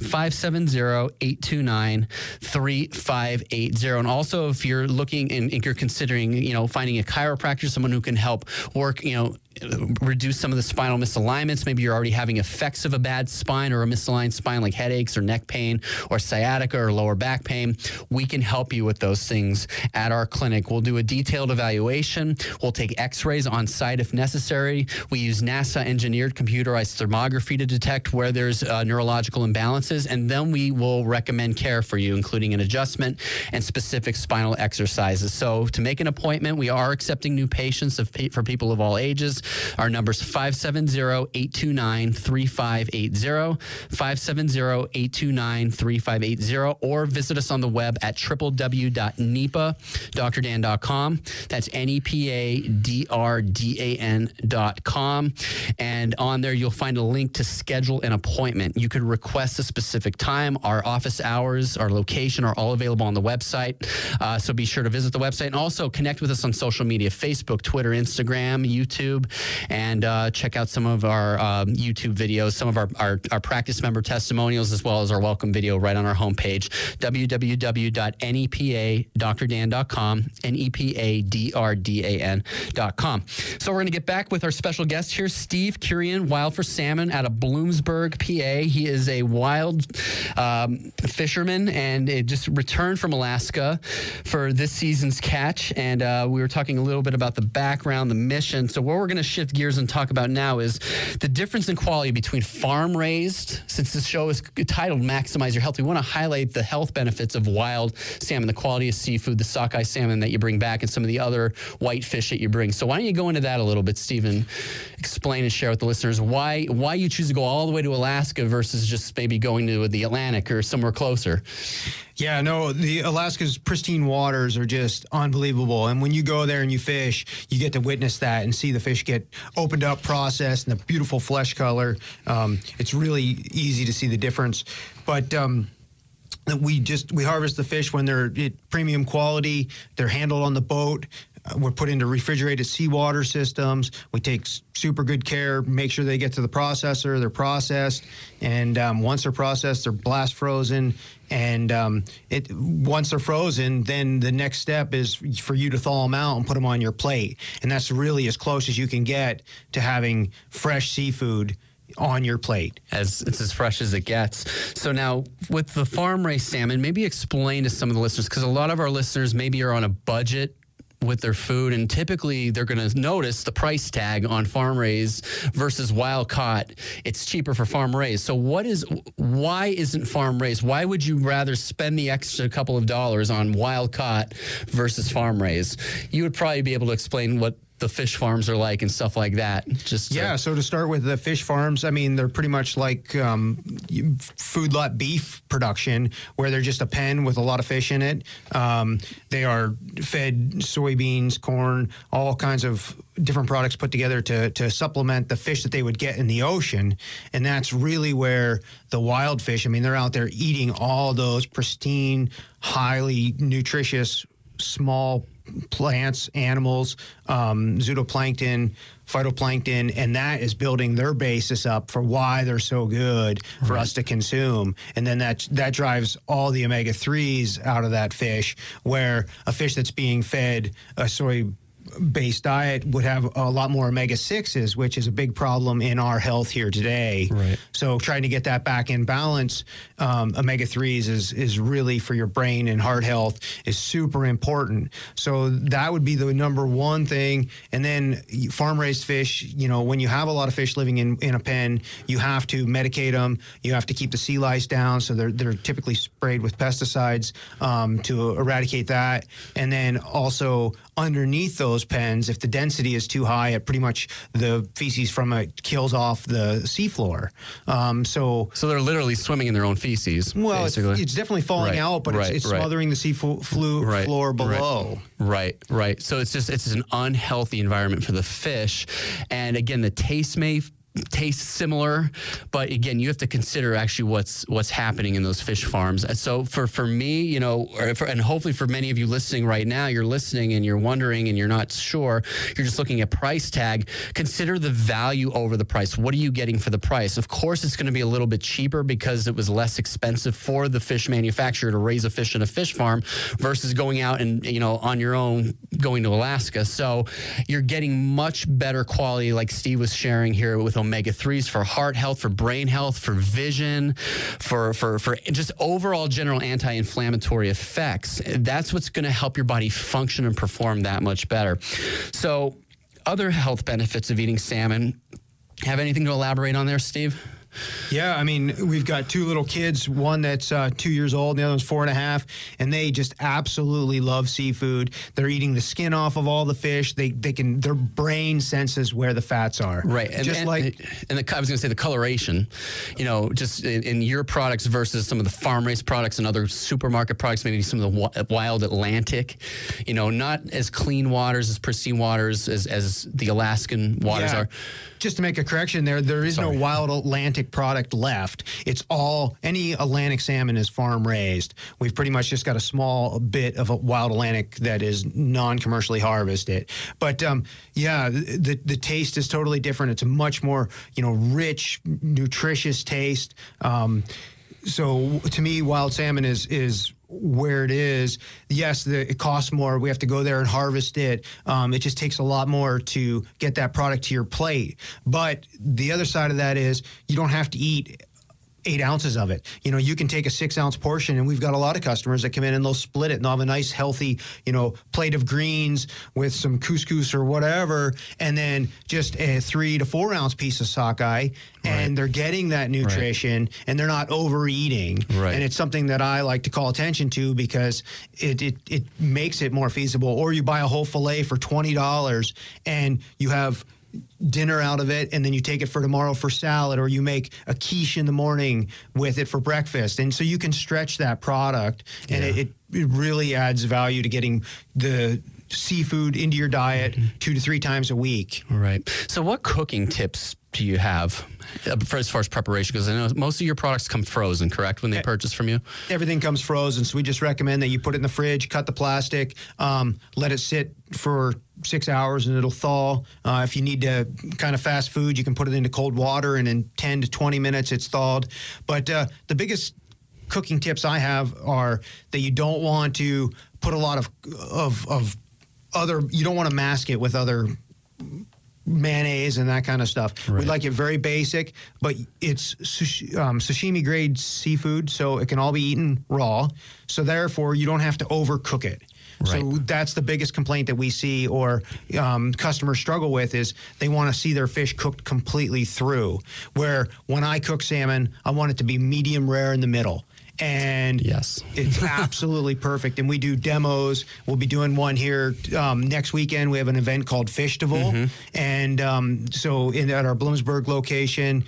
570-829-3580. 570-829-3580. And also if you're looking and, and you're considering, you know, finding a chiropractor, someone who can help work, you know, reduce some of the spinal misalignments. Maybe you're already having effects of a bad spine or a misaligned spine, like headaches or neck pain or sciatica or lower back pain. We can help you with those things at our clinic. We'll do a detailed evaluation. We'll take x rays on site if necessary. We use NASA engineered computerized thermography to detect where there's uh, neurological imbalances. And then we will recommend care for you, including an adjustment and specific spinal exercises. So to make an appointment, we are accepting new patients of, for people of all ages. Our number is 570-829-3580, 570-829-3580, or visit us on the web at www.nepadrdan.com. That's N-E-P-A-D-R-D-A-N.com. And on there, you'll find a link to schedule an appointment. You could request a specific time. Our office hours, our location are all available on the website. Uh, so be sure to visit the website and also connect with us on social media, Facebook, Twitter, Instagram, YouTube and uh, check out some of our um, YouTube videos, some of our, our, our practice member testimonials, as well as our welcome video right on our homepage, www.nepadrdan.com, N-E-P-A-D-R-D-A-N.com. So we're going to get back with our special guest here, Steve Kurian, Wild for Salmon out of Bloomsburg, PA. He is a wild um, fisherman and it just returned from Alaska for this season's catch. And uh, we were talking a little bit about the background, the mission. So what we're going to shift gears and talk about now is the difference in quality between farm raised, since this show is titled Maximize Your Health, we want to highlight the health benefits of wild salmon, the quality of seafood, the sockeye salmon that you bring back, and some of the other white fish that you bring. So why don't you go into that a little bit, Stephen? Explain and share with the listeners why why you choose to go all the way to Alaska versus versus just maybe going to the Atlantic or somewhere closer. Yeah, no, the Alaska's pristine waters are just unbelievable. And when you go there and you fish, you get to witness that and see the fish get opened up, processed, and the beautiful flesh color. Um, it's really easy to see the difference. But um, we just we harvest the fish when they're premium quality. They're handled on the boat. We're put into refrigerated seawater systems. We take super good care, make sure they get to the processor. They're processed, and um, once they're processed, they're blast frozen. And um, it once they're frozen, then the next step is for you to thaw them out and put them on your plate. And that's really as close as you can get to having fresh seafood on your plate. As it's as fresh as it gets. So now with the farm raised salmon, maybe explain to some of the listeners because a lot of our listeners maybe are on a budget with their food and typically they're going to notice the price tag on farm raised versus wild caught. It's cheaper for farm raised. So what is why isn't farm raised? Why would you rather spend the extra couple of dollars on wild caught versus farm raised? You would probably be able to explain what the fish farms are like and stuff like that just to- Yeah, so to start with the fish farms, I mean, they're pretty much like um, food lot beef production, where they're just a pen with a lot of fish in it. Um, they are fed soybeans, corn, all kinds of different products put together to, to supplement the fish that they would get in the ocean. And that's really where the wild fish, I mean, they're out there eating all those pristine, highly nutritious, small plants, animals, um, zooplankton, phytoplankton, and that is building their basis up for why they're so good for us to consume. And then that that drives all the omega threes out of that fish, where a fish that's being fed a soy based diet would have a lot more omega 6s which is a big problem in our health here today. Right. So trying to get that back in balance um, omega 3s is is really for your brain and heart health is super important. So that would be the number one thing. And then farm raised fish you know when you have a lot of fish living in, in a pen you have to medicate them you have to keep the sea lice down. So they're, they're typically sprayed with pesticides um, to eradicate that. And then also underneath those pens if the density is too high it pretty much the feces from it kills off the seafloor. Um, so so they're literally swimming in their own feces well it's, it's definitely falling Right, out but right, it's, it's right. smothering the seafloor floor below. Right, right. So it's just it's an unhealthy environment for the fish, and again, the taste may f- taste similar, but again, you have to consider actually what's what's happening in those fish farms. So for for me, you know, or for, and hopefully for many of you listening right now, you're listening and you're wondering and you're not sure. You're just looking at price tag. Consider the value over the price. What are you getting for the price? Of course, it's going to be a little bit cheaper because it was less expensive for the fish manufacturer to raise a fish in a fish farm versus going out and you know on your own going to Alaska. So you're getting much better quality, like Steve was sharing here with omega threes for heart health, for brain health, for vision, for for for just overall general anti-inflammatory effects. That's what's going to help your body function and perform that much better. So other health benefits of eating salmon. Have anything to elaborate on there, Steve? Yeah, I mean, we've got two little kids, one that's uh, two years old, and the other one's four and a half, and they just absolutely love seafood. They're eating the skin off of all the fish. They they can their brain senses where the fats are. Right, and, just and, like and the, I was going to say the coloration, you know, just in, in your products versus some of the farm raised products and other supermarket products, maybe some of the wild Atlantic, you know, not as clean waters as pristine waters as as the Alaskan waters Yeah. are. Just to make a correction there, there is no wild Atlantic product left. It's all any Atlantic salmon is farm raised. We've pretty much just got a small bit of a wild Atlantic that is non-commercially harvested. But um, yeah, the the taste is totally different. It's a much more you know rich, nutritious taste. Um, so to me, wild salmon is is where it is. Yes, the, it costs more. We have to go there and harvest it. Um, it just takes a lot more to get that product to your plate. But the other side of that is you don't have to eat eight ounces of it. You know, you can take a six ounce portion, and we've got a lot of customers that come in and they'll split it and they'll have a nice, healthy, you know, plate of greens with some couscous or whatever, and then just a three to four ounce piece of sockeye, and they're getting that nutrition and they're not overeating. Right. And it's something that I like to call attention to because it, it, it makes it more feasible. Or you buy a whole fillet for $20 and you have dinner out of it and then you take it for tomorrow for salad or you make a quiche in the morning with it for breakfast. And so you can stretch that product and it, it, it really adds value to getting the seafood into your diet mm-hmm. two to three times a week. All right. So, what cooking tips do you have uh, for as far as preparation? Because I know most of your products come frozen, correct? When they purchase from you. everything comes frozen so we just recommend that you put it in the fridge cut the plastic um, let it sit for six hours and it'll thaw uh, if you need to kind of fast food you can put it into cold water and in 10 to 20 minutes it's thawed but uh, the biggest cooking tips i have are that you don't want to put a lot of of, of other you don't want to mask it with other mayonnaise and that kind of stuff. We like it very basic, but it's sushi, um, sashimi grade seafood, so it can all be eaten raw. So therefore, you don't have to overcook it. So that's the biggest complaint that we see, or um, customers struggle with, is they want to see their fish cooked completely through. Where when I cook salmon, I want it to be medium rare in the middle. And yes, it's absolutely perfect. And we do demos. We'll be doing one here um, next weekend. We have an event called Fishtival, and um, so in at our Bloomsburg location.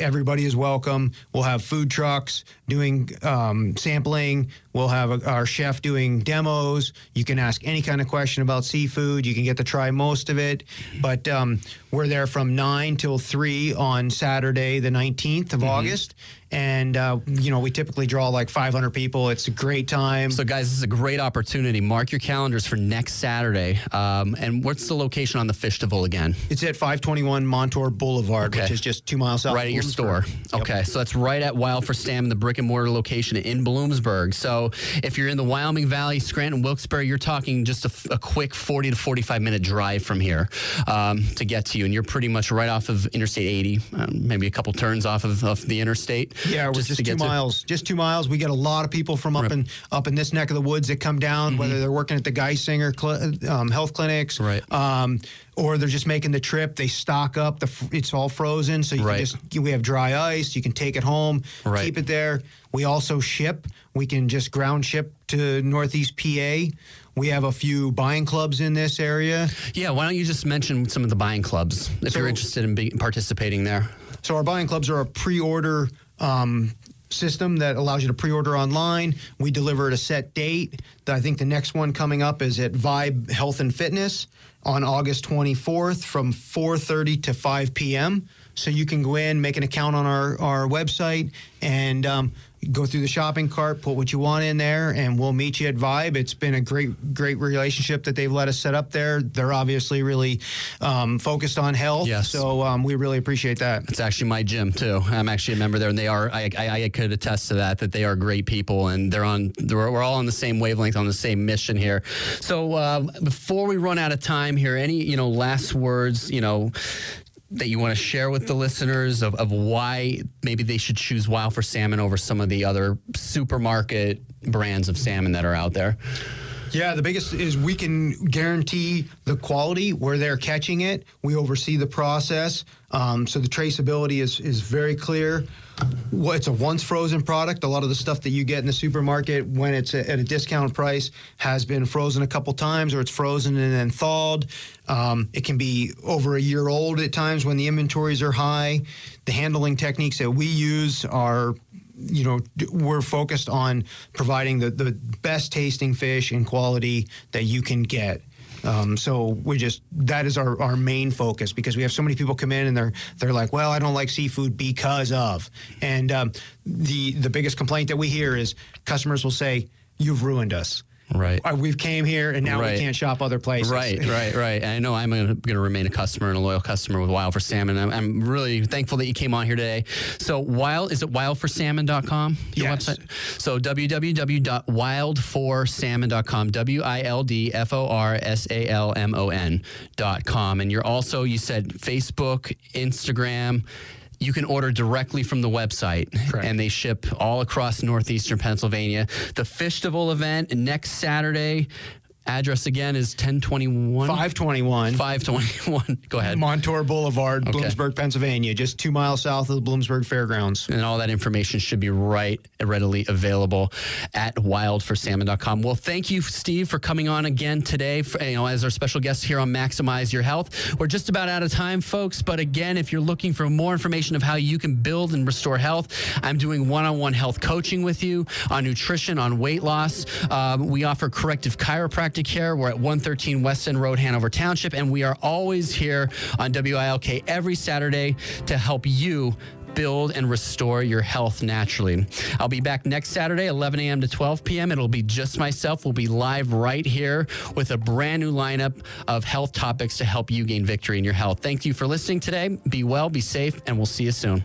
Everybody is welcome. We'll have food trucks doing um, sampling. We'll have a, our chef doing demos. You can ask any kind of question about seafood. You can get to try most of it. But um, we're there from 9 till 3 on Saturday, the 19th of August. And, uh, you know, we typically draw like 500 people. It's a great time. So, guys, this is a great opportunity. Mark your calendars for next Saturday. Um, and what's the location on the Fishtival again? It's at 521 Montour Boulevard, which is just two miles south Right at your store. Bloomsburg. Okay, so that's right at Wild for Sam, the brick and mortar location in Bloomsburg. So if you're in the Wyoming Valley, Scranton, Wilkes-Barre, you're talking just a quick 40 to 45 minute drive from here um, to get to you, and you're pretty much right off of Interstate 80, um, maybe a couple turns off of, of the interstate. Yeah, we're just, to two get to- miles. Just two miles. We get a lot of people from up in up in this neck of the woods that come down, Mm-hmm. whether they're working at the Geisinger cl- um, health clinics, right, um, or they're just making the trip. They stock up. The f- it's all frozen, so you Right. can just we have dry ice. You can take it home, Right. keep it there. We also ship. We can just ground ship to Northeast PA. We have a few buying clubs in this area. Yeah, why don't you just mention some of the buying clubs if So- you're interested in be, participating there? So our buying clubs are a pre-order um, system that allows you to pre-order online. We deliver at a set date. I think the next one coming up is at Vibe Health and Fitness on August 24th from 4:30 to 5 p.m. So you can go in, make an account on our our website, and um, go through the shopping cart, put what you want in there, and we'll meet you at Vibe. It's been a great, great relationship that they've let us set up there. They're obviously really um, focused on health, Yes. so um, we really appreciate that. It's actually my gym too. I'm actually a member there, and they are. I, I, I could attest to that. That they are great people, and they're on. They're, we're all on the same wavelength, on the same mission here. So uh, before we run out of time here, any you know last words, you know. That you want to share with the listeners of, of why maybe they should choose Wild for Salmon over some of the other supermarket brands of salmon that are out there. Yeah, the biggest is we can guarantee the quality where they're catching it. We oversee the process, um, so the traceability is is very clear. It's a once frozen product. A lot of the stuff that you get in the supermarket when it's at a discount price has been frozen a couple times, or it's frozen and then thawed. Um, it can be over a year old at times when the inventories are high. The handling techniques that we use are you know, we're focused on providing the, the best tasting fish and quality that you can get. Um, so we just that is our, our main focus because we have so many people come in and they're they're like, well, I don't like seafood because of, and um, the the biggest complaint that we hear is customers will say, you've ruined us. Right. We've came here and now Right. we can't shop other places. Right, right, right. I know I'm going to remain a customer and a loyal customer with Wild for Salmon. I'm, I'm really thankful that you came on here today. So, Wild is it wildforsalmon.com? Your Yes. website. So www.wildforsalmon.com. W I L D F O R S A L M O N dot com. And you're also you said Facebook, Instagram. You can order directly from the website, and they ship all across northeastern Pennsylvania. The Fishtival event next Saturday Address again is 1021. 521. 521. Go ahead. Montour Boulevard, Okay. Bloomsburg, Pennsylvania, just two miles south of the Bloomsburg Fairgrounds. And all that information should be right readily available at wildforsalmon.com. Well, thank you, Steve, for coming on again today for, you know, as our special guest here on Maximize Your Health. We're just about out of time, folks. But again, if you're looking for more information of how you can build and restore health, I'm doing one on one health coaching with you on nutrition, on weight loss. Um, we offer corrective chiropractic care. We're at 113 West End Road, Hanover Township. And we are always here on WILK every Saturday to help you build and restore your health naturally. I'll be back next Saturday, 11 a.m. to 12 p.m. It'll be just myself. We'll be live right here with a brand new lineup of health topics to help you gain victory in your health. Thank you for listening today. Be well, be safe, and we'll see you soon.